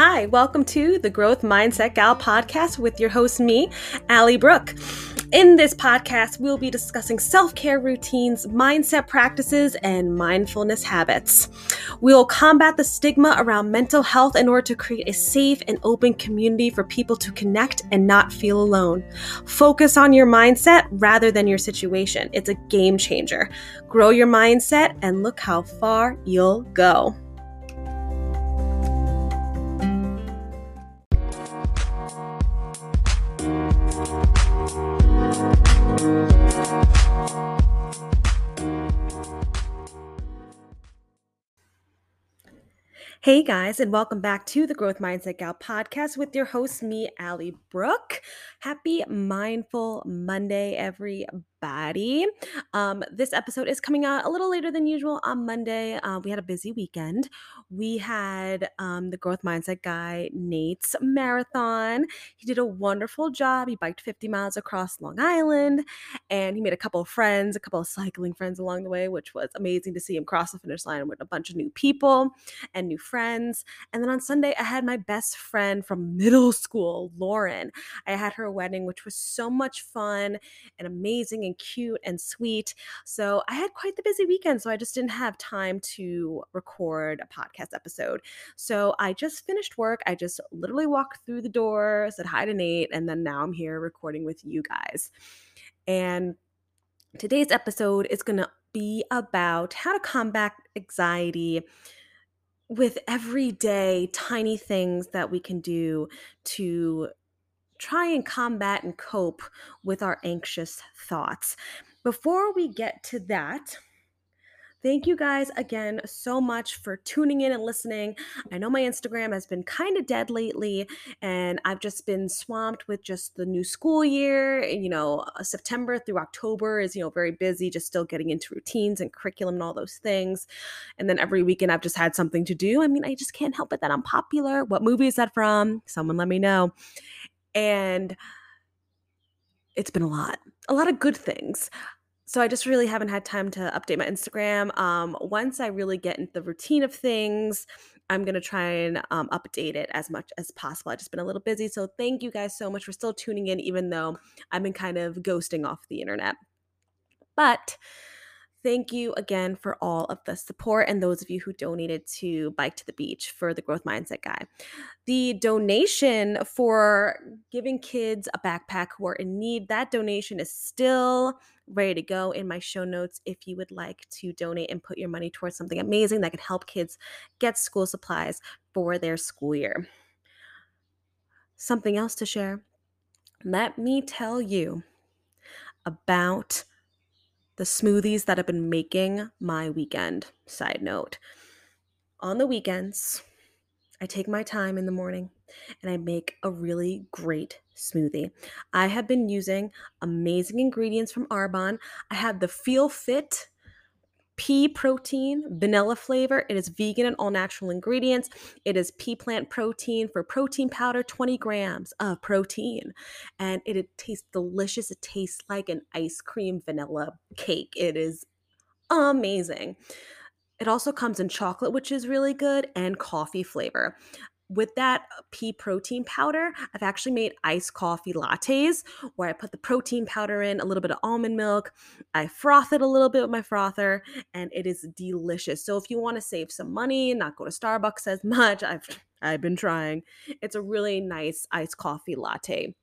Hi, welcome to the Growth Mindset Gal podcast with your host, me, Allie Brooke. In this podcast, we'll be discussing self care routines, mindset practices, and mindfulness habits. We'll combat the stigma around mental health in order to create a safe and open community for people to connect and not feel alone. Focus on your mindset rather than your situation. It's a game changer. Grow your mindset and look how far you'll go. Hey guys, and welcome back to the Growth Mindset Gal podcast with your host, me, Allie Brooke. Happy Mindful Monday, everybody. Um, this episode is coming out a little later than usual on Monday. Uh, we had a busy weekend. We had um, the Growth Mindset guy, Nate's marathon. He did a wonderful job. He biked 50 miles across Long Island and he made a couple of friends, a couple of cycling friends along the way, which was amazing to see him cross the finish line with a bunch of new people and new friends. And then on Sunday, I had my best friend from middle school, Lauren. I had her wedding, which was so much fun and amazing and cute and sweet. So I had quite the busy weekend. So I just didn't have time to record a podcast episode. So I just finished work. I just literally walked through the door, said hi to Nate, and then now I'm here recording with you guys. And today's episode is going to be about how to combat anxiety with everyday tiny things that we can do to try and combat and cope with our anxious thoughts. Before we get to that, Thank you guys again so much for tuning in and listening. I know my Instagram has been kind of dead lately, and I've just been swamped with just the new school year. You know, uh, September through October is, you know, very busy, just still getting into routines and curriculum and all those things. And then every weekend I've just had something to do. I mean, I just can't help it that I'm popular. What movie is that from? Someone let me know. And it's been a lot, a lot of good things so I just really haven't had time to update my Instagram. Um, once I really get into the routine of things, I'm gonna try and um, update it as much as possible. I've just been a little busy, so thank you guys so much for still tuning in, even though I've been kind of ghosting off the internet. But Thank you again for all of the support and those of you who donated to Bike to the Beach for the Growth Mindset Guy. The donation for giving kids a backpack who are in need, that donation is still ready to go in my show notes if you would like to donate and put your money towards something amazing that can help kids get school supplies for their school year. Something else to share. Let me tell you about the smoothies that I've been making my weekend. Side note on the weekends, I take my time in the morning and I make a really great smoothie. I have been using amazing ingredients from Arbonne. I have the Feel Fit pea protein, vanilla flavor. It is vegan and all natural ingredients. It is pea plant protein for protein powder, 20 grams of protein. And it, it tastes delicious. It tastes like an ice cream vanilla cake. It is amazing. It also comes in chocolate, which is really good, and coffee flavor with that uh, pea protein powder, I've actually made iced coffee lattes where I put the protein powder in, a little bit of almond milk. I froth it a little bit with my frother, and it is delicious. So if you want to save some money, and not go to Starbucks as much, I've I've been trying. It's a really nice iced coffee latte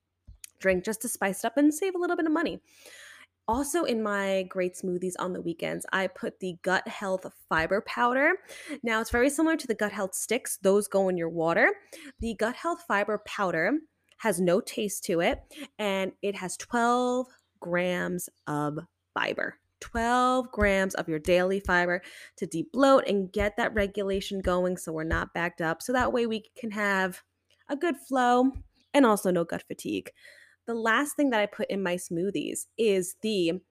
drink just to spice it up and save a little bit of money. Also, in my great smoothies on the weekends, I put the gut health fiber powder. Now, it's very similar to the gut health sticks, those go in your water. The gut health fiber powder has no taste to it and it has 12 grams of fiber. 12 grams of your daily fiber to debloat and get that regulation going so we're not backed up. So that way we can have a good flow and also no gut fatigue the last thing that I put in my smoothies is the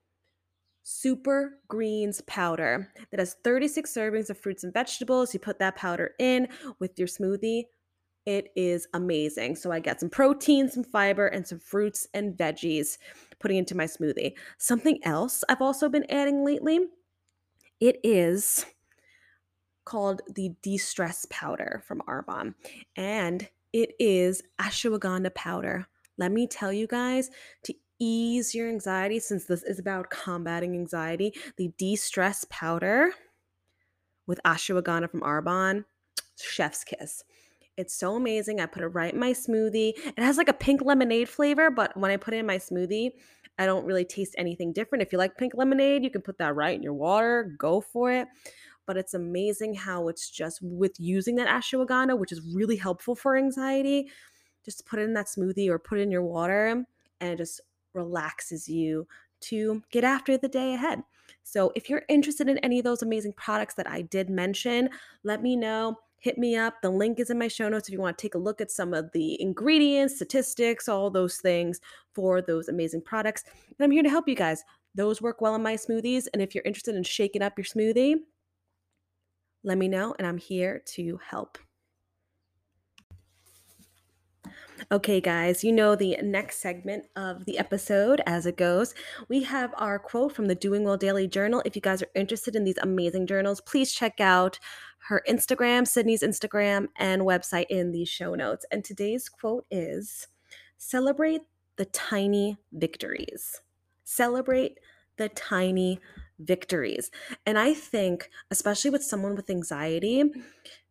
super greens powder that has 36 servings of fruits and vegetables. You put that powder in with your smoothie. It is amazing. So I get some protein, some fiber, and some fruits and veggies putting into my smoothie. Something else I've also been adding lately, it is called the de stress powder from Arbonne. And it is ashwagandha powder. Let me tell you guys to ease your anxiety, since this is about combating anxiety, the de stress powder with ashwagandha from Arbonne, chef's kiss. It's so amazing. I put it right in my smoothie. It has like a pink lemonade flavor, but when I put it in my smoothie, I don't really taste anything different. If you like pink lemonade, you can put that right in your water. Go for it. But it's amazing how it's just with using that ashwagandha, which is really helpful for anxiety. Just put it in that smoothie or put it in your water and it just relaxes you to get after the day ahead. So, if you're interested in any of those amazing products that I did mention, let me know. Hit me up. The link is in my show notes if you want to take a look at some of the ingredients, statistics, all those things for those amazing products. And I'm here to help you guys. Those work well in my smoothies. And if you're interested in shaking up your smoothie, let me know, and I'm here to help. Okay, guys, you know the next segment of the episode as it goes. We have our quote from the Doing Well Daily Journal. If you guys are interested in these amazing journals, please check out her Instagram, Sydney's Instagram, and website in the show notes. And today's quote is Celebrate the tiny victories. Celebrate the tiny victories. And I think, especially with someone with anxiety,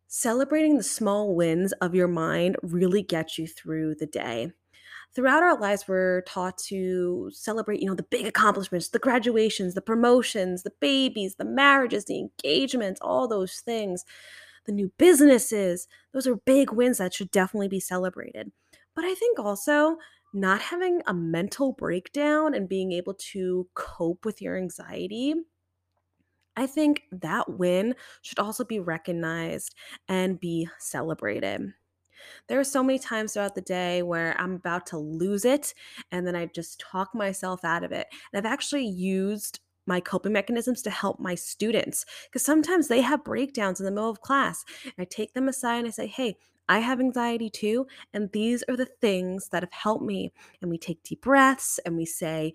celebrating the small wins of your mind really gets you through the day. Throughout our lives, we're taught to celebrate, you know, the big accomplishments, the graduations, the promotions, the babies, the marriages, the engagements, all those things, the new businesses. Those are big wins that should definitely be celebrated. But I think also not having a mental breakdown and being able to cope with your anxiety I think that win should also be recognized and be celebrated. There are so many times throughout the day where I'm about to lose it and then I just talk myself out of it. And I've actually used my coping mechanisms to help my students because sometimes they have breakdowns in the middle of class. And I take them aside and I say, hey, I have anxiety too. And these are the things that have helped me. And we take deep breaths and we say,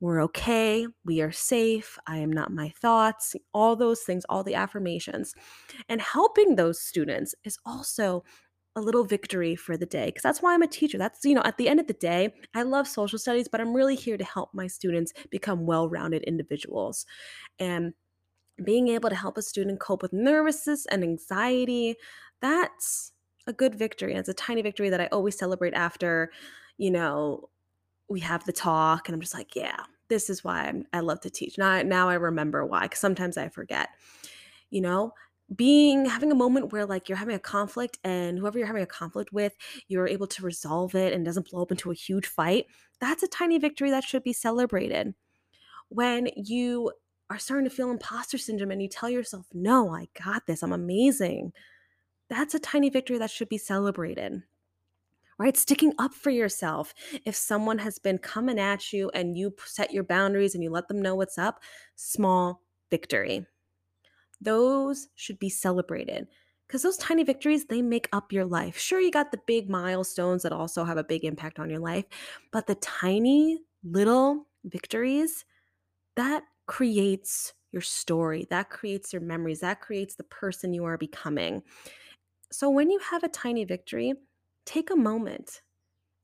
we're okay, we are safe, I am not my thoughts, all those things, all the affirmations. And helping those students is also a little victory for the day because that's why I'm a teacher. That's, you know, at the end of the day, I love social studies, but I'm really here to help my students become well rounded individuals. And being able to help a student cope with nervousness and anxiety, that's a good victory. And it's a tiny victory that I always celebrate after, you know, we have the talk and i'm just like yeah this is why I'm, i love to teach. Now now i remember why because sometimes i forget you know? Being having a moment where like you're having a conflict and whoever you're having a conflict with you're able to resolve it and doesn't blow up into a huge fight that's a tiny victory that should be celebrated. When you are starting to feel imposter syndrome and you tell yourself no i got this i'm amazing that's a tiny victory that should be celebrated right? Sticking up for yourself. If someone has been coming at you and you set your boundaries and you let them know what's up, small victory. Those should be celebrated because those tiny victories, they make up your life. Sure, you got the big milestones that also have a big impact on your life, but the tiny little victories, that creates your story, that creates your memories, that creates the person you are becoming. So when you have a tiny victory, take a moment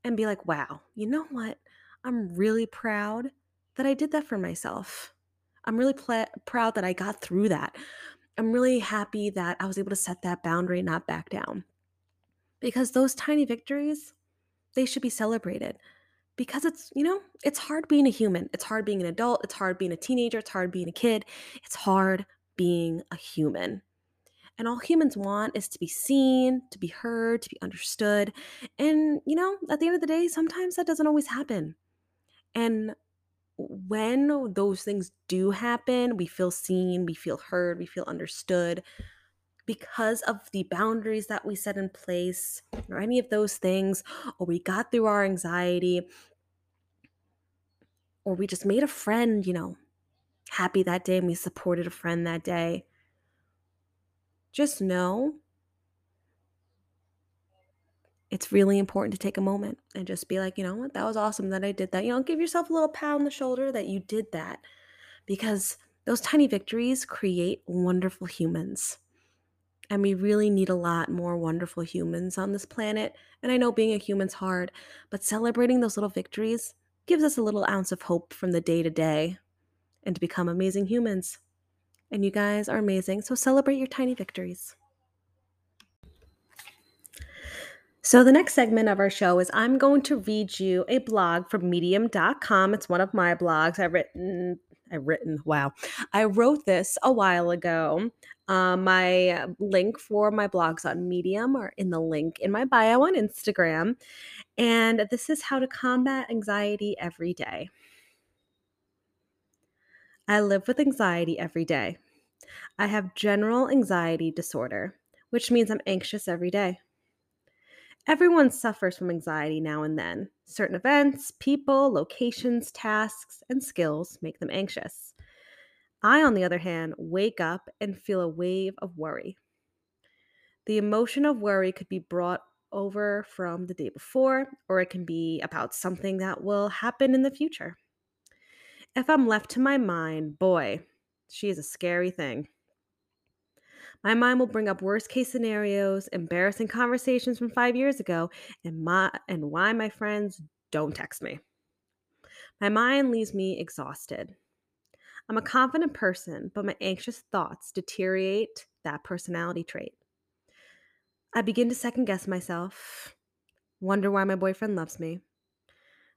and be like, wow, you know what? I'm really proud that I did that for myself. I'm really pl- proud that I got through that. I'm really happy that I was able to set that boundary and not back down. Because those tiny victories, they should be celebrated. Because it's, you know, it's hard being a human. It's hard being an adult. It's hard being a teenager. It's hard being a kid. It's hard being a human. And all humans want is to be seen, to be heard, to be understood. And, you know, at the end of the day, sometimes that doesn't always happen. And when those things do happen, we feel seen, we feel heard, we feel understood because of the boundaries that we set in place or any of those things, or we got through our anxiety, or we just made a friend, you know, happy that day and we supported a friend that day just know it's really important to take a moment and just be like, you know what, that was awesome that I did that. You know, give yourself a little pat on the shoulder that you did that because those tiny victories create wonderful humans. And we really need a lot more wonderful humans on this planet. And I know being a human's hard, but celebrating those little victories gives us a little ounce of hope from the day to day and to become amazing humans. And you guys are amazing, so celebrate your tiny victories. So, the next segment of our show is I'm going to read you a blog from medium.com. It's one of my blogs. I've written, I've written, wow. I wrote this a while ago. Um, my link for my blogs on Medium are in the link in my bio on Instagram. And this is how to combat anxiety every day. I live with anxiety every day. I have general anxiety disorder, which means I'm anxious every day. Everyone suffers from anxiety now and then. Certain events, people, locations, tasks, and skills make them anxious. I, on the other hand, wake up and feel a wave of worry. The emotion of worry could be brought over from the day before, or it can be about something that will happen in the future. If I'm left to my mind, boy, she is a scary thing. My mind will bring up worst case scenarios, embarrassing conversations from five years ago, and my and why my friends don't text me. My mind leaves me exhausted. I'm a confident person, but my anxious thoughts deteriorate that personality trait. I begin to second guess myself, wonder why my boyfriend loves me.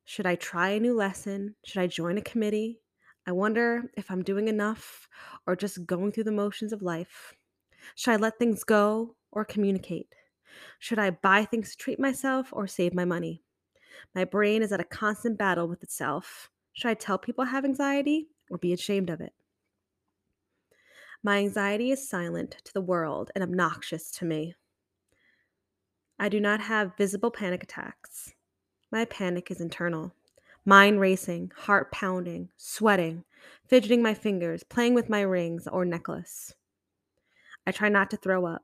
Should I try a new lesson? Should I join a committee? I wonder if I'm doing enough or just going through the motions of life. Should I let things go or communicate? Should I buy things to treat myself or save my money? My brain is at a constant battle with itself. Should I tell people I have anxiety or be ashamed of it? My anxiety is silent to the world and obnoxious to me. I do not have visible panic attacks. My panic is internal. Mind racing, heart pounding, sweating, fidgeting my fingers, playing with my rings or necklace. I try not to throw up.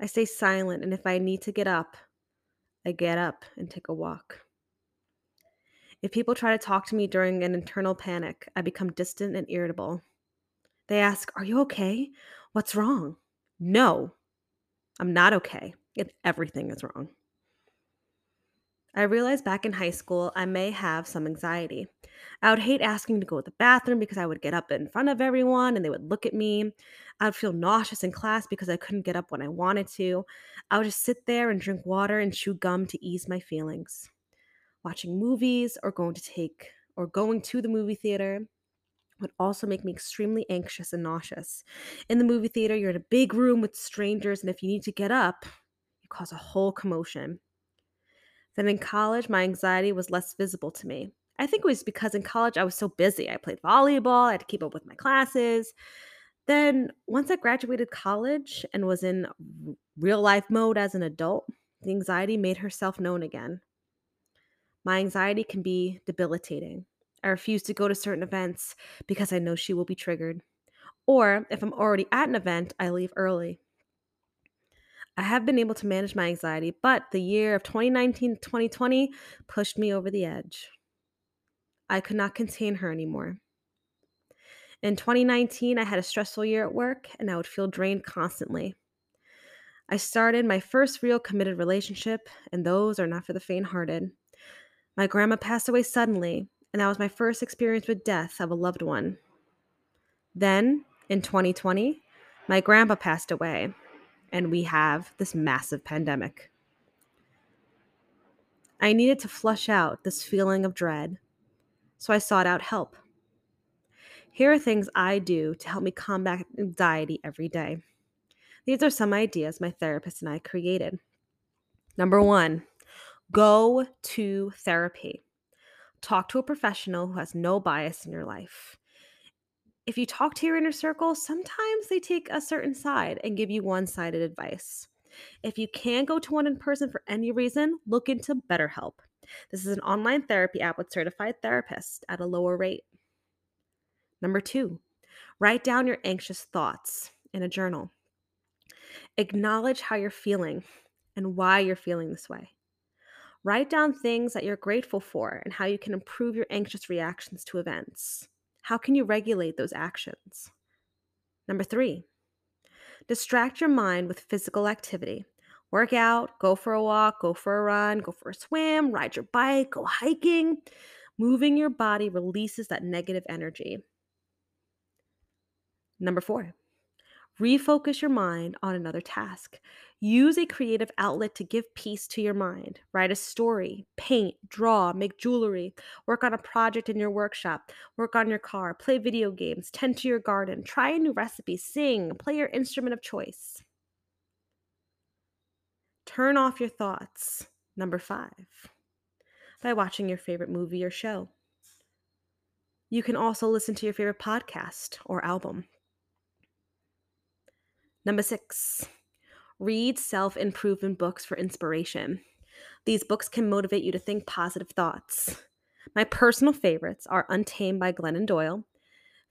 I stay silent, and if I need to get up, I get up and take a walk. If people try to talk to me during an internal panic, I become distant and irritable. They ask, Are you okay? What's wrong? No, I'm not okay. Everything is wrong. I realized back in high school I may have some anxiety. I would hate asking to go to the bathroom because I would get up in front of everyone and they would look at me. I would feel nauseous in class because I couldn't get up when I wanted to. I would just sit there and drink water and chew gum to ease my feelings. Watching movies or going to take or going to the movie theater would also make me extremely anxious and nauseous. In the movie theater, you're in a big room with strangers, and if you need to get up, you cause a whole commotion. Then in college, my anxiety was less visible to me. I think it was because in college I was so busy. I played volleyball, I had to keep up with my classes. Then, once I graduated college and was in real life mode as an adult, the anxiety made herself known again. My anxiety can be debilitating. I refuse to go to certain events because I know she will be triggered. Or if I'm already at an event, I leave early. I have been able to manage my anxiety, but the year of 2019 2020 pushed me over the edge. I could not contain her anymore. In 2019, I had a stressful year at work and I would feel drained constantly. I started my first real committed relationship, and those are not for the faint hearted. My grandma passed away suddenly, and that was my first experience with death of a loved one. Then, in 2020, my grandpa passed away, and we have this massive pandemic. I needed to flush out this feeling of dread, so I sought out help. Here are things I do to help me combat anxiety every day. These are some ideas my therapist and I created. Number one, go to therapy. Talk to a professional who has no bias in your life if you talk to your inner circle, sometimes they take a certain side and give you one sided advice. If you can't go to one in person for any reason, look into BetterHelp. This is an online therapy app with certified therapists at a lower rate. Number two, write down your anxious thoughts in a journal. Acknowledge how you're feeling and why you're feeling this way. Write down things that you're grateful for and how you can improve your anxious reactions to events. How can you regulate those actions? Number three, Distract your mind with physical activity. Work out, go for a walk, go for a run, go for a swim, ride your bike, go hiking. Moving your body releases that negative energy. Number four, refocus your mind on another task. Use a creative outlet to give peace to your mind. Write a story, paint, draw, make jewelry, work on a project in your workshop, work on your car, play video games, tend to your garden, try a new recipe, sing, play your instrument of choice. Turn off your thoughts. Number five, by watching your favorite movie or show. You can also listen to your favorite podcast or album. Number six, read self improvement books for inspiration. These books can motivate you to think positive thoughts. My personal favorites are Untamed by Glennon Doyle,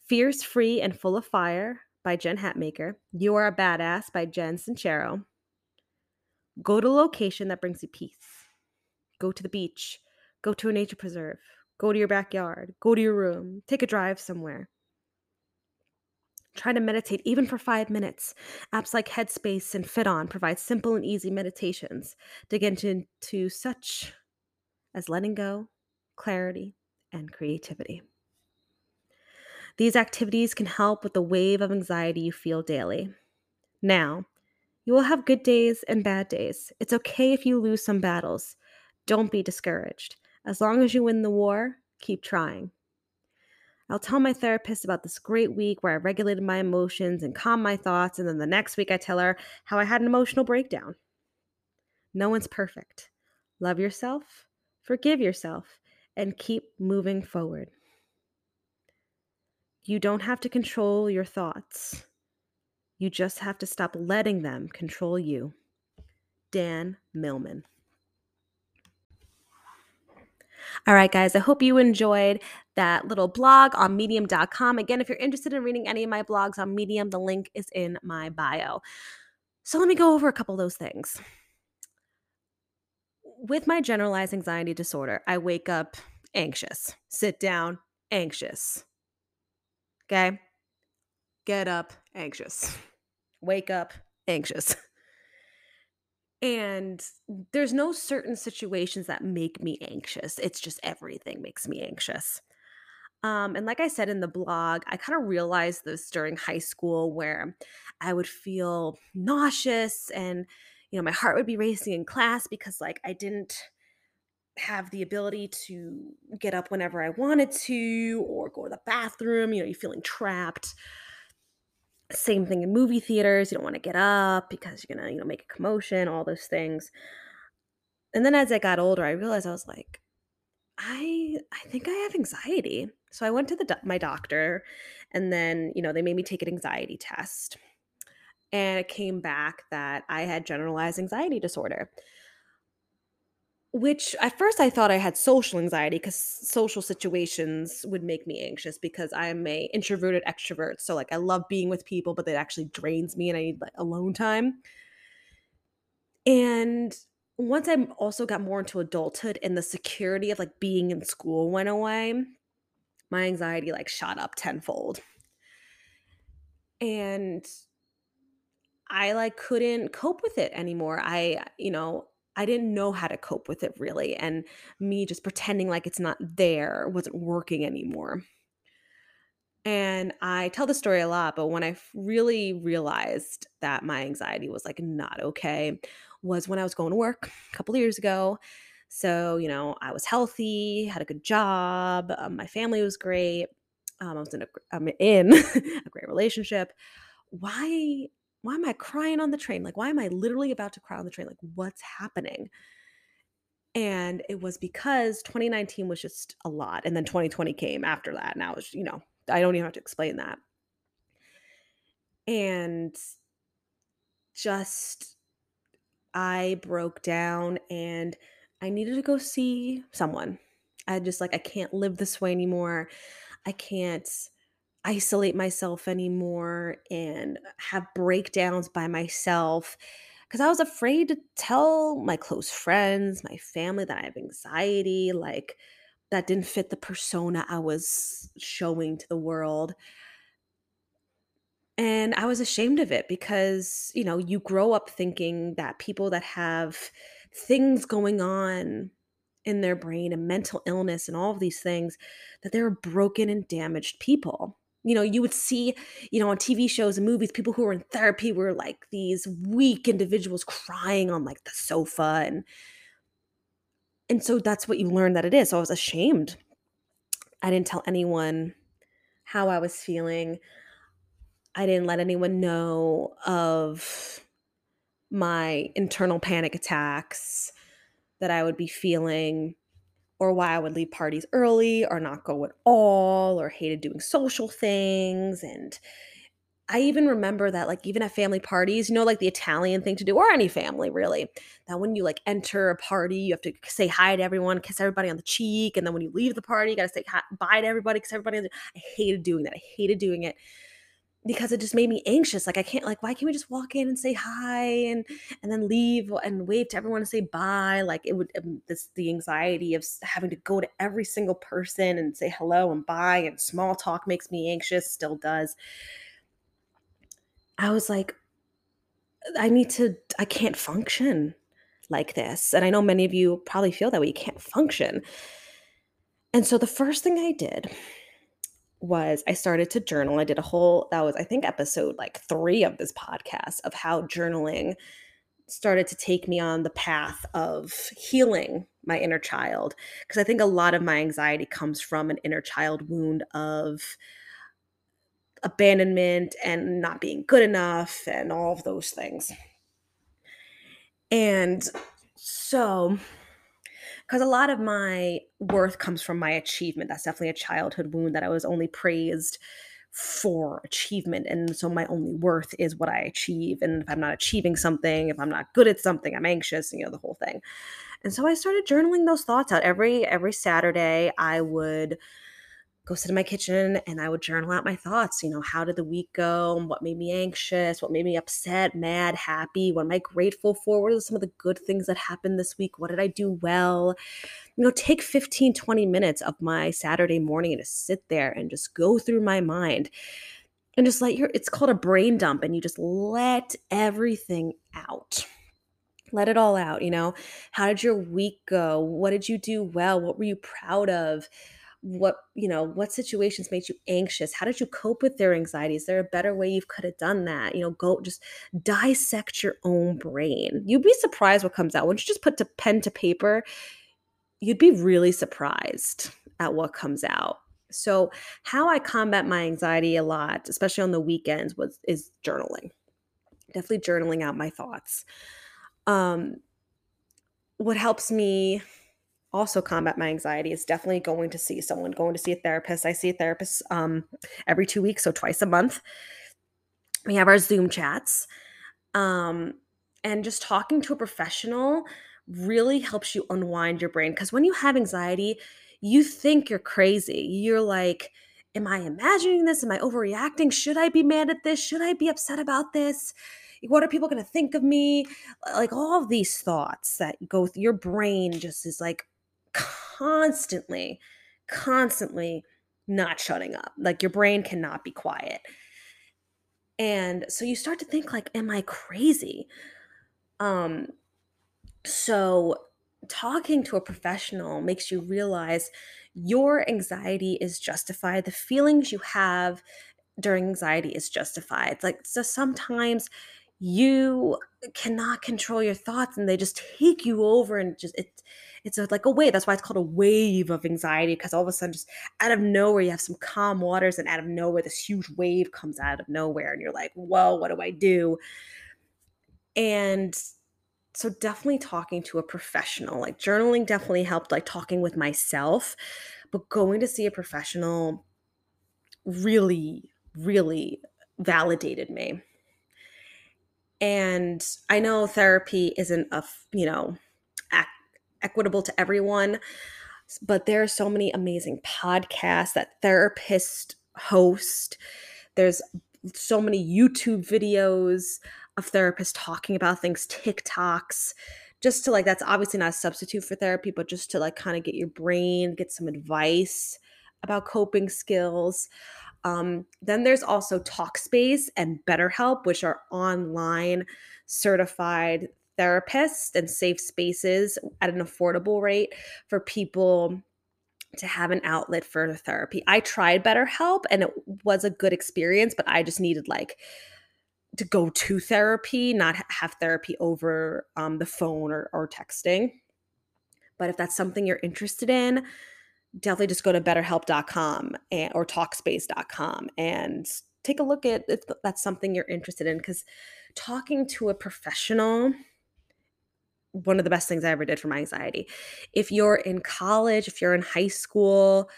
Fierce, Free, and Full of Fire by Jen Hatmaker, You Are a Badass by Jen Sincero. Go to a location that brings you peace. Go to the beach. Go to a nature preserve. Go to your backyard. Go to your room. Take a drive somewhere. Try to meditate even for five minutes. Apps like Headspace and FitOn provide simple and easy meditations to get into such as letting go, clarity, and creativity. These activities can help with the wave of anxiety you feel daily. Now, you will have good days and bad days. It's okay if you lose some battles. Don't be discouraged. As long as you win the war, keep trying. I'll tell my therapist about this great week where I regulated my emotions and calmed my thoughts, and then the next week I tell her how I had an emotional breakdown. No one's perfect. Love yourself, forgive yourself, and keep moving forward. You don't have to control your thoughts. You just have to stop letting them control you. Dan Millman. All right, guys, I hope you enjoyed that little blog on medium.com. Again, if you're interested in reading any of my blogs on Medium, the link is in my bio. So let me go over a couple of those things. With my generalized anxiety disorder, I wake up anxious, sit down, anxious. Okay? Get up, anxious. Wake up, anxious. And there's no certain situations that make me anxious. It's just everything makes me anxious. Um, and like I said in the blog, I kind of realized this during high school where I would feel nauseous and, you know, my heart would be racing in class because, like, I didn't have the ability to get up whenever I wanted to or go to the bathroom. You know, you're feeling trapped. Same thing in movie theaters. You don't want to get up because you're gonna, you know, make a commotion, all those things. And then as I got older, I realized I was like, I I think I have anxiety. So I went to the my doctor, and then you know they made me take an anxiety test, and it came back that I had generalized anxiety disorder which at first I thought I had social anxiety because social situations would make me anxious because I'm a introverted extrovert. So like I love being with people, but that actually drains me and I need like alone time. And once I also got more into adulthood and the security of like being in school went away, my anxiety like shot up tenfold. And I like couldn't cope with it anymore. I, you know, I didn't know how to cope with it really. And me just pretending like it's not there wasn't working anymore. And I tell the story a lot, but when I really realized that my anxiety was like not okay was when I was going to work a couple years ago. So, you know, I was healthy, had a good job, um, my family was great. Um, I was in a, I'm in a great relationship. Why why am I crying on the train? Like, why am I literally about to cry on the train? Like, what's happening? And it was because 2019 was just a lot. And then 2020 came after that. Now it's, you know, I don't even have to explain that. And just, I broke down and I needed to go see someone. I just like, I can't live this way anymore. I can't isolate myself anymore and have breakdowns by myself because I was afraid to tell my close friends, my family that I have anxiety, like that didn't fit the persona I was showing to the world. And I was ashamed of it because, you know, you grow up thinking that people that have things going on in their brain and mental illness and all of these things, that they're broken and damaged people. You know, you would see, you know, on TV shows and movies, people who were in therapy were like these weak individuals crying on like the sofa and and so that's what you learn that it is. So I was ashamed. I didn't tell anyone how I was feeling. I didn't let anyone know of my internal panic attacks that I would be feeling or why I would leave parties early or not go at all or hated doing social things and I even remember that like even at family parties, you know like the Italian thing to do or any family really, that when you like enter a party, you have to say hi to everyone, kiss everybody on the cheek and then when you leave the party, you got to say hi, bye to everybody cuz everybody I hated doing that. I hated doing it because it just made me anxious. Like I can't like why can't we just walk in and say hi and and then leave and wave to everyone and say bye? Like it would um, this the anxiety of having to go to every single person and say hello and bye and small talk makes me anxious, still does. I was like I need to I can't function like this. And I know many of you probably feel that way. You can't function. And so the first thing I did was I started to journal. I did a whole that was I think episode like 3 of this podcast of how journaling started to take me on the path of healing my inner child because I think a lot of my anxiety comes from an inner child wound of abandonment and not being good enough and all of those things. And so because a lot of my worth comes from my achievement. That's definitely a childhood wound that I was only praised for achievement. And so my only worth is what I achieve. And if I'm not achieving something, if I'm not good at something, I'm anxious, you know, the whole thing. And so I started journaling those thoughts out every every Saturday. I would go sit in my kitchen and I would journal out my thoughts. You know, how did the week go? What made me anxious? What made me upset, mad, happy? What am I grateful for? What are some of the good things that happened this week? What did I do well? You know, take 15, 20 minutes of my Saturday morning to sit there and just go through my mind and just let your, it's called a brain dump, and you just let everything out let it all out you know how did your week go what did you do well what were you proud of what you know what situations made you anxious? How did you cope with their anxiety? Is there a better way you could have done that? You know go just dissect your own brain. You'd be surprised what comes out. Once you just put to pen to paper you'd be really surprised at what comes out. So how i combat my anxiety a lot especially on the weekends was is journaling. Definitely journaling out my thoughts. Um what helps me also combat my anxiety is definitely going to see someone, going to see a therapist. I see a therapist um, every two weeks, so twice a month. We have our Zoom chats. Um, and just talking to a professional really helps you unwind your brain. Because when you have anxiety, you think you're crazy. You're like, Am I imagining this? Am I overreacting? Should I be mad at this? Should I be upset about this? What are people going to think of me? Like all these thoughts that go through your brain just is like constantly, constantly not shutting up. Like your brain cannot be quiet. And so you start to think like am I crazy? Um so talking to a professional makes you realize your anxiety is justified. The feelings you have during anxiety is justified. Like so sometimes you cannot control your thoughts and they just take you over and just it it's like a wave. That's why it's called a wave of anxiety because all of a sudden, just out of nowhere, you have some calm waters, and out of nowhere, this huge wave comes out of nowhere, and you're like, "Whoa, what do I do?" And so, definitely talking to a professional, like journaling, definitely helped. Like talking with myself, but going to see a professional really, really validated me. And I know therapy isn't a, you know, equitable to everyone. But there are so many amazing podcasts that therapists host. There's so many YouTube videos of therapists talking about things, TikToks, just to like, that's obviously not a substitute for therapy, but just to like kind of get your brain, get some advice about coping skills. Um, then there's also Talkspace and BetterHelp, which are online certified therapists and safe spaces at an affordable rate for people to have an outlet for therapy. I tried BetterHelp and it was a good experience, but I just needed like to go to therapy, not have therapy over um, the phone or, or texting. But if that's something you're interested in, definitely just go to betterhelp.com and, or talkspace.com and take a look at if that's something you're interested in because talking to a professional one of the best things I ever did for my anxiety. If you're in college, if you're in high school,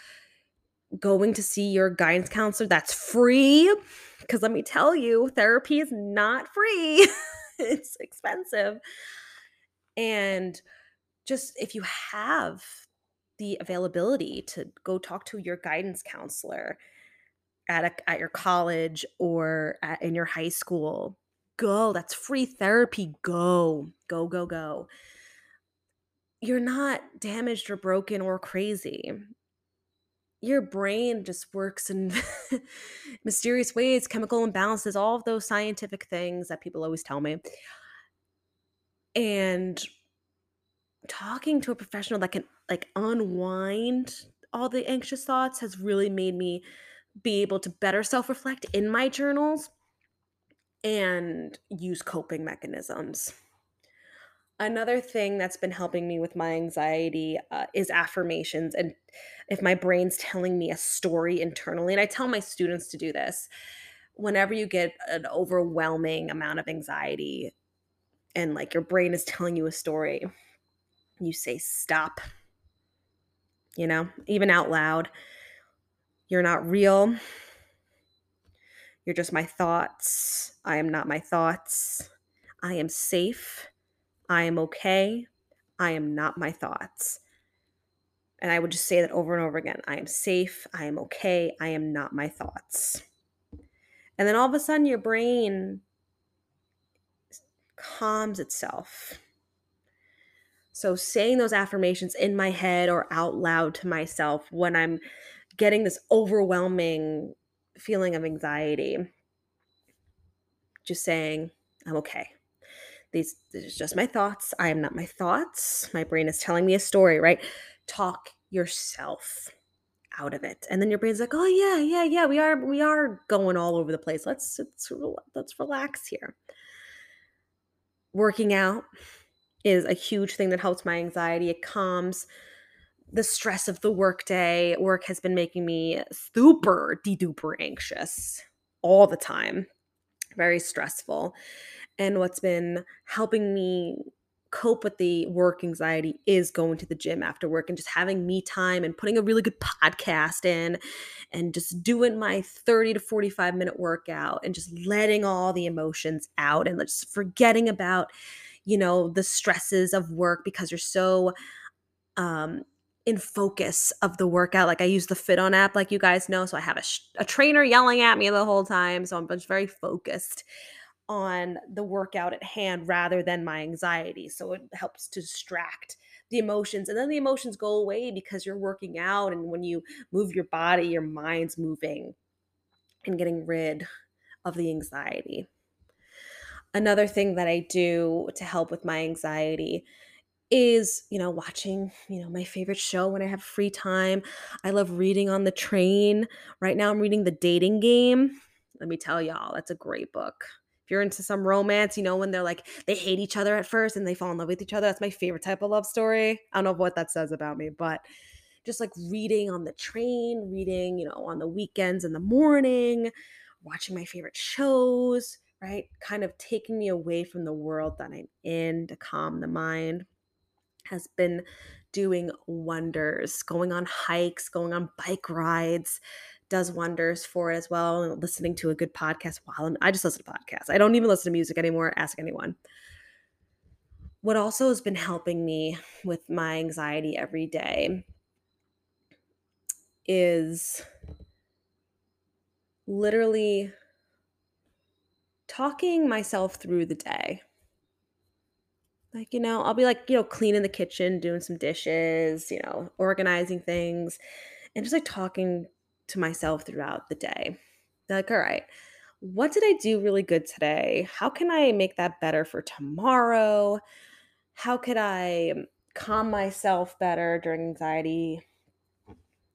going to see your guidance counselor, that's free. Because let me tell you, therapy is not free, it's expensive. And just if you have the availability to go talk to your guidance counselor at, a, at your college or at, in your high school, go. That's free therapy. Go, go, go, go. You're not damaged or broken or crazy. Your brain just works in mysterious ways, chemical imbalances, all of those scientific things that people always tell me. And talking to a professional that can like unwind all the anxious thoughts has really made me be able to better self reflect in my journals and use coping mechanisms. Another thing that's been helping me with my anxiety uh, is affirmations. And if my brain's telling me a story internally, and I tell my students to do this, whenever you get an overwhelming amount of anxiety and like your brain is telling you a story, you say, stop, you know, even out loud. You're not real. You're just my thoughts. I am not my thoughts. I am safe. I am okay. I am not my thoughts. And I would just say that over and over again I am safe. I am okay. I am not my thoughts. And then all of a sudden, your brain calms itself. So, saying those affirmations in my head or out loud to myself when I'm getting this overwhelming feeling of anxiety, just saying, I'm okay. These, these are just my thoughts. I am not my thoughts. My brain is telling me a story, right? Talk yourself out of it. And then your brain's like, oh yeah, yeah, yeah, we are we are going all over the place. Let's let's let's relax here. Working out is a huge thing that helps my anxiety. It calms the stress of the workday. Work has been making me super de-duper anxious all the time. Very stressful. And what's been helping me cope with the work anxiety is going to the gym after work and just having me time and putting a really good podcast in and just doing my 30 to 45 minute workout and just letting all the emotions out and just forgetting about you know the stresses of work because you're so um in focus of the workout. Like I use the FitOn app, like you guys know. So I have a, sh- a trainer yelling at me the whole time. So I'm just very focused on the workout at hand rather than my anxiety. So it helps to distract the emotions. And then the emotions go away because you're working out. And when you move your body, your mind's moving and getting rid of the anxiety. Another thing that I do to help with my anxiety is, you know, watching, you know, my favorite show when I have free time. I love reading on the train. Right now I'm reading The Dating Game. Let me tell y'all, that's a great book. You're into some romance, you know, when they're like they hate each other at first and they fall in love with each other, that's my favorite type of love story. I don't know what that says about me, but just like reading on the train, reading, you know, on the weekends in the morning, watching my favorite shows, right? Kind of taking me away from the world that I'm in to calm the mind has been doing wonders. Going on hikes, going on bike rides does wonders for it as well. And listening to a good podcast while I'm, I just listen to podcasts. I don't even listen to music anymore. Ask anyone. What also has been helping me with my anxiety every day is literally talking myself through the day. Like, you know, I'll be like, you know, cleaning the kitchen, doing some dishes, you know, organizing things, and just like talking to myself throughout the day. Like, all right, what did I do really good today? How can I make that better for tomorrow? How could I calm myself better during anxiety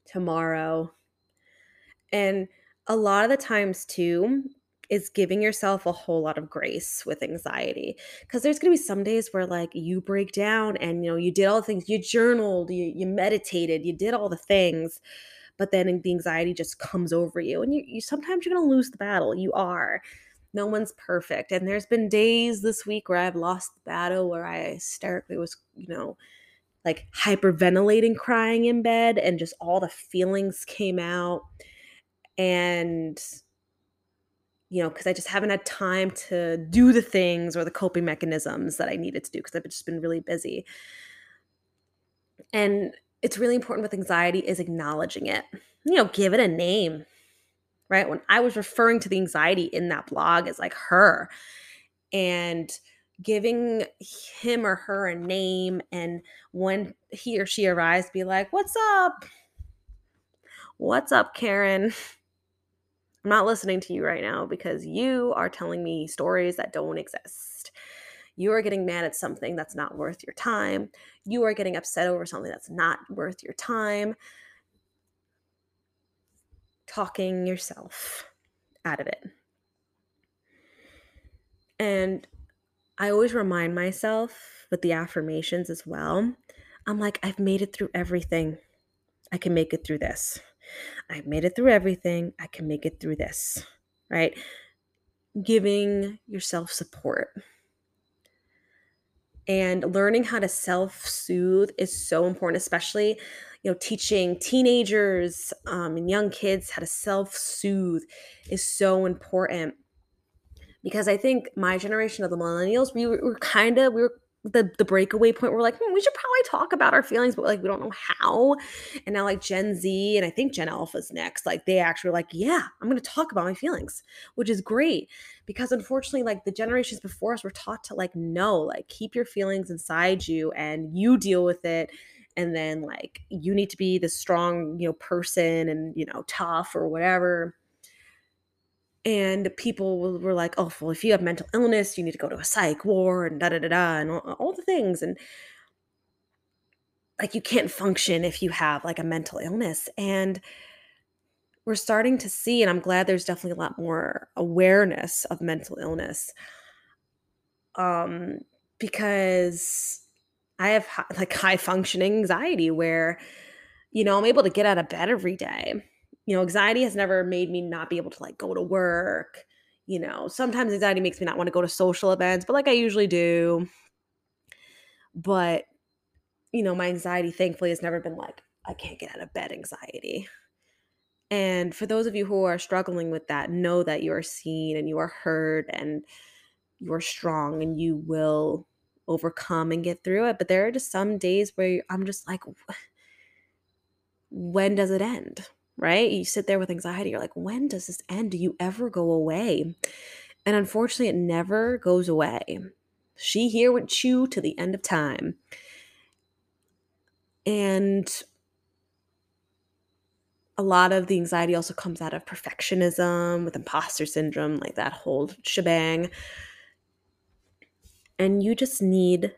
tomorrow? And a lot of the times, too, is giving yourself a whole lot of grace with anxiety because there's going to be some days where like you break down and you know you did all the things you journaled you, you meditated you did all the things but then the anxiety just comes over you and you, you sometimes you're going to lose the battle you are. No one's perfect and there's been days this week where i've lost the battle where i hysterically was you know like hyperventilating crying in bed and just all the feelings came out and you know because i just haven't had time to do the things or the coping mechanisms that i needed to do because i've just been really busy. And it's really important with anxiety is acknowledging it. You know give it a name right? When i was referring to the anxiety in that blog as like her and giving him or her a name and when he or she arrives be like what's up? What's up karen? I'm not listening to you right now because you are telling me stories that don't exist. You are getting mad at something that's not worth your time. You are getting upset over something that's not worth your time. Talking yourself out of it. And I always remind myself with the affirmations as well. I'm like, I've made it through everything. I can make it through this. I've made it through everything. I can make it through this, right? Giving yourself support. And learning how to self soothe is so important, especially you know teaching teenagers um, and young kids how to self soothe is so important. Because I think my generation of the millennials, we were, were kind of we were the the breakaway point we're like hmm, we should probably talk about our feelings but like we don't know how. And now like gen z and i think gen alpha's next like they actually like yeah i'm to talk about my feelings which is great because unfortunately like the generations before us were taught to like no like keep your feelings inside you and you deal with it and then like you need to be the strong you know person and you know tough or whatever and people were like, "Oh, well, if you have mental illness, you need to go to a psych ward and da da da da and all, all the things." And like, you can't function if you have like a mental illness. And we're starting to see, and I'm glad there's definitely a lot more awareness of mental illness, um, because I have like high functioning anxiety where, you know, I'm able to get out of bed every day you know, anxiety has never made me not be able to like go to work. You know, sometimes anxiety makes me not want to go to social events, but like I usually do. But, you know, my anxiety thankfully has never been like, I can't get out of bed anxiety. And for those of you who are struggling with that, know that you are seen and you are heard and you are strong and you will overcome and get through it. But there are just some days where I'm just like, when does it end? Right? You sit there with anxiety. You're like, when does this end? Do you ever go away? And unfortunately, it never goes away. She here with you to the end of time. And a lot of the anxiety also comes out of perfectionism with imposter syndrome, like that whole shebang. And you just need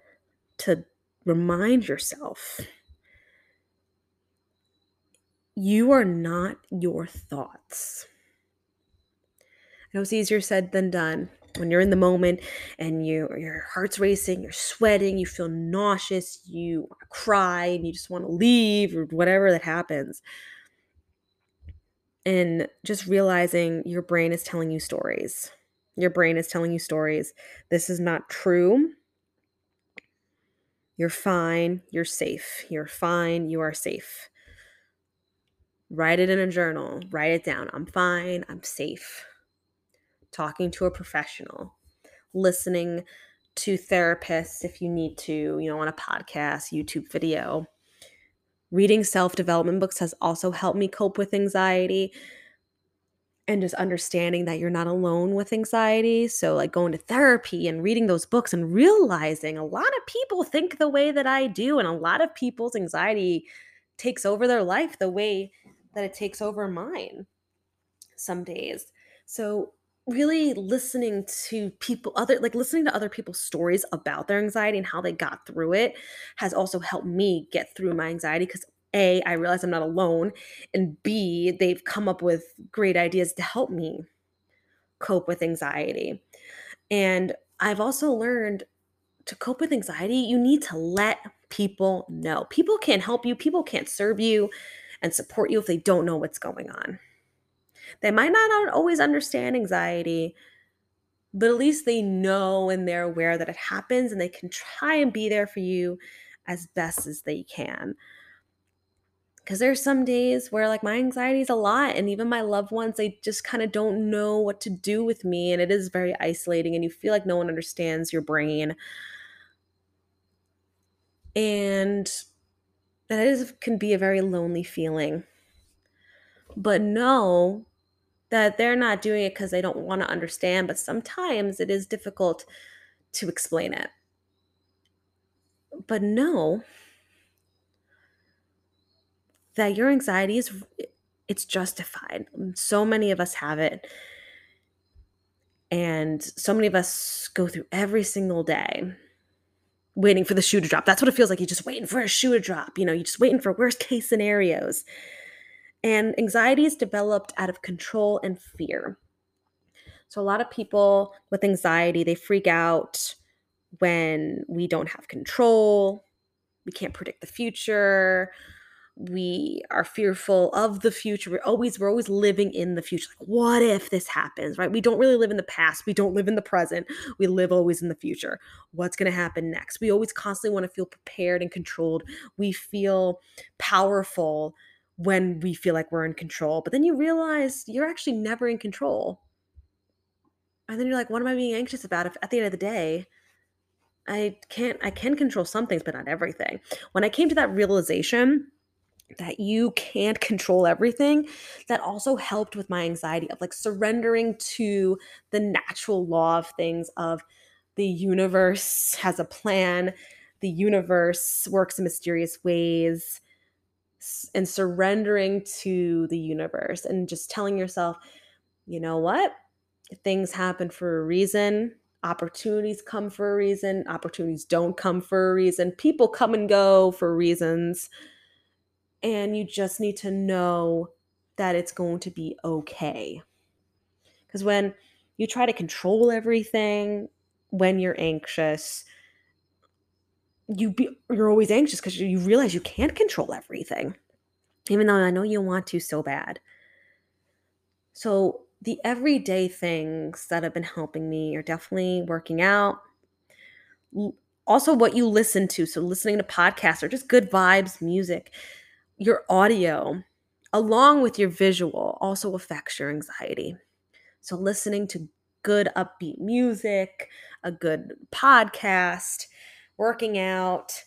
to remind yourself you are not your thoughts. I know it's easier said than done. When you're in the moment and you your heart's racing, you're sweating, you feel nauseous, you cry, and you just want to leave or whatever that happens. And just realizing your brain is telling you stories. Your brain is telling you stories. This is not true. You're fine. You're safe. You're fine. You are safe. Write it in a journal, write it down. I'm fine, I'm safe. Talking to a professional, listening to therapists if you need to, you know, on a podcast, YouTube video. Reading self development books has also helped me cope with anxiety and just understanding that you're not alone with anxiety. So, like going to therapy and reading those books and realizing a lot of people think the way that I do, and a lot of people's anxiety takes over their life the way that it takes over mine some days. So really listening to people other like listening to other people's stories about their anxiety and how they got through it has also helped me get through my anxiety because a i realize i'm not alone and b they've come up with great ideas to help me cope with anxiety. And i've also learned to cope with anxiety you need to let people know. People can't help you people can't serve you and support you if they don't know what's going on they might not always understand anxiety, but at least they know and they're aware that it happens and they can try and be there for you as best as they can. Because there's some days where, like, my anxiety is a lot, and even my loved ones, they just kind of don't know what to do with me. And it is very isolating, and you feel like no one understands your brain. And that is can be a very lonely feeling. But know that they're not doing it because they don't want to understand, but sometimes it is difficult to explain it. But know that your anxiety is it's justified. So many of us have it. And so many of us go through every single day waiting for the shoe to drop. That's what it feels like. You're just waiting for a shoe to drop. You know, you're just waiting for worst case scenarios. And anxiety is developed out of control and fear. So, a lot of people with anxiety, they freak out when we don't have control, we can't predict the future, we are fearful of the future. We're always we're always living in the future. Like, what if this happens, right? We don't really live in the past. We don't live in the present. We live always in the future. What's going to happen next? We always constantly want to feel prepared and controlled. We feel powerful when we feel like we're in control. But then you realize you're actually never in control. And then you're like, what am I being anxious about if at the end of the day, I can't I can control some things, but not everything. When I came to that realization that you can't control everything, that also helped with my anxiety of like surrendering to the natural law of things of the universe has a plan, the universe works in mysterious ways and surrendering to the universe and just telling yourself, you know what? Things happen for a reason. Opportunities come for a reason. Opportunities don't come for a reason. People come and go for reasons. And you just need to know that it's going to be okay. Because when you try to control everything, when you're anxious, you be you're always anxious because you realize you can't control everything even though i know you want to so bad so the everyday things that have been helping me are definitely working out also what you listen to so listening to podcasts or just good vibes music your audio along with your visual also affects your anxiety so listening to good upbeat music a good podcast working out,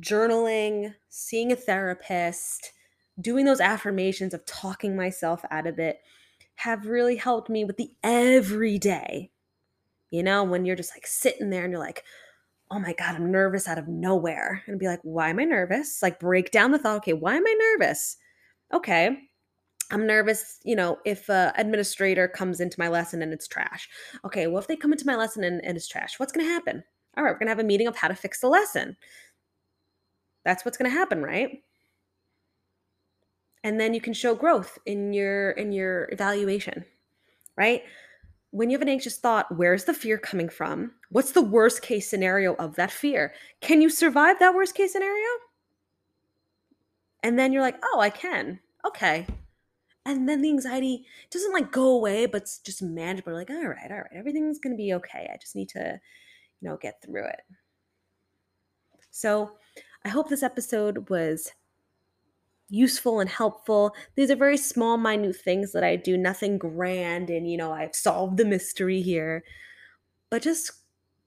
journaling, seeing a therapist, doing those affirmations of talking myself out of it have really helped me with the everyday. You know, when you're just like sitting there and you're like, oh my God, I'm nervous out of nowhere. And be like, why am I nervous? Like, break down the thought. Okay, why am I nervous? Okay, I'm nervous, you know, if a administrator comes into my lesson and it's trash. Okay, well, if they come into my lesson and, and it's trash, what's going to happen? all right, we're going to have a meeting of how to fix the lesson. That's what's going to happen, right? And then you can show growth in your in your evaluation, right? When you have an anxious thought, where's the fear coming from? What's the worst case scenario of that fear? Can you survive that worst case scenario? And then you're like, "Oh, I can." Okay. And then the anxiety doesn't like go away, but it's just manageable. Like, all right, all right, everything's gonna be okay. I just need to you know, get through it. So I hope this episode was useful and helpful. These are very small, minute things that I do, nothing grand, and you know, I've solved the mystery here, but just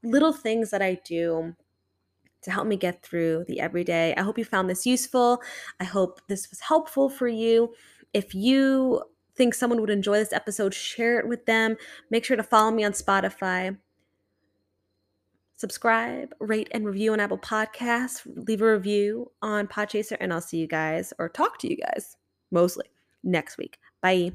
little things that I do to help me get through the everyday. I hope you found this useful. I hope this was helpful for you. If you think someone would enjoy this episode, share it with them. Make sure to follow me on Spotify subscribe, rate, and review on Apple Podcasts. Leave a review on Podchaser, and I'll see you guys or talk to you guys mostly next week. Bye.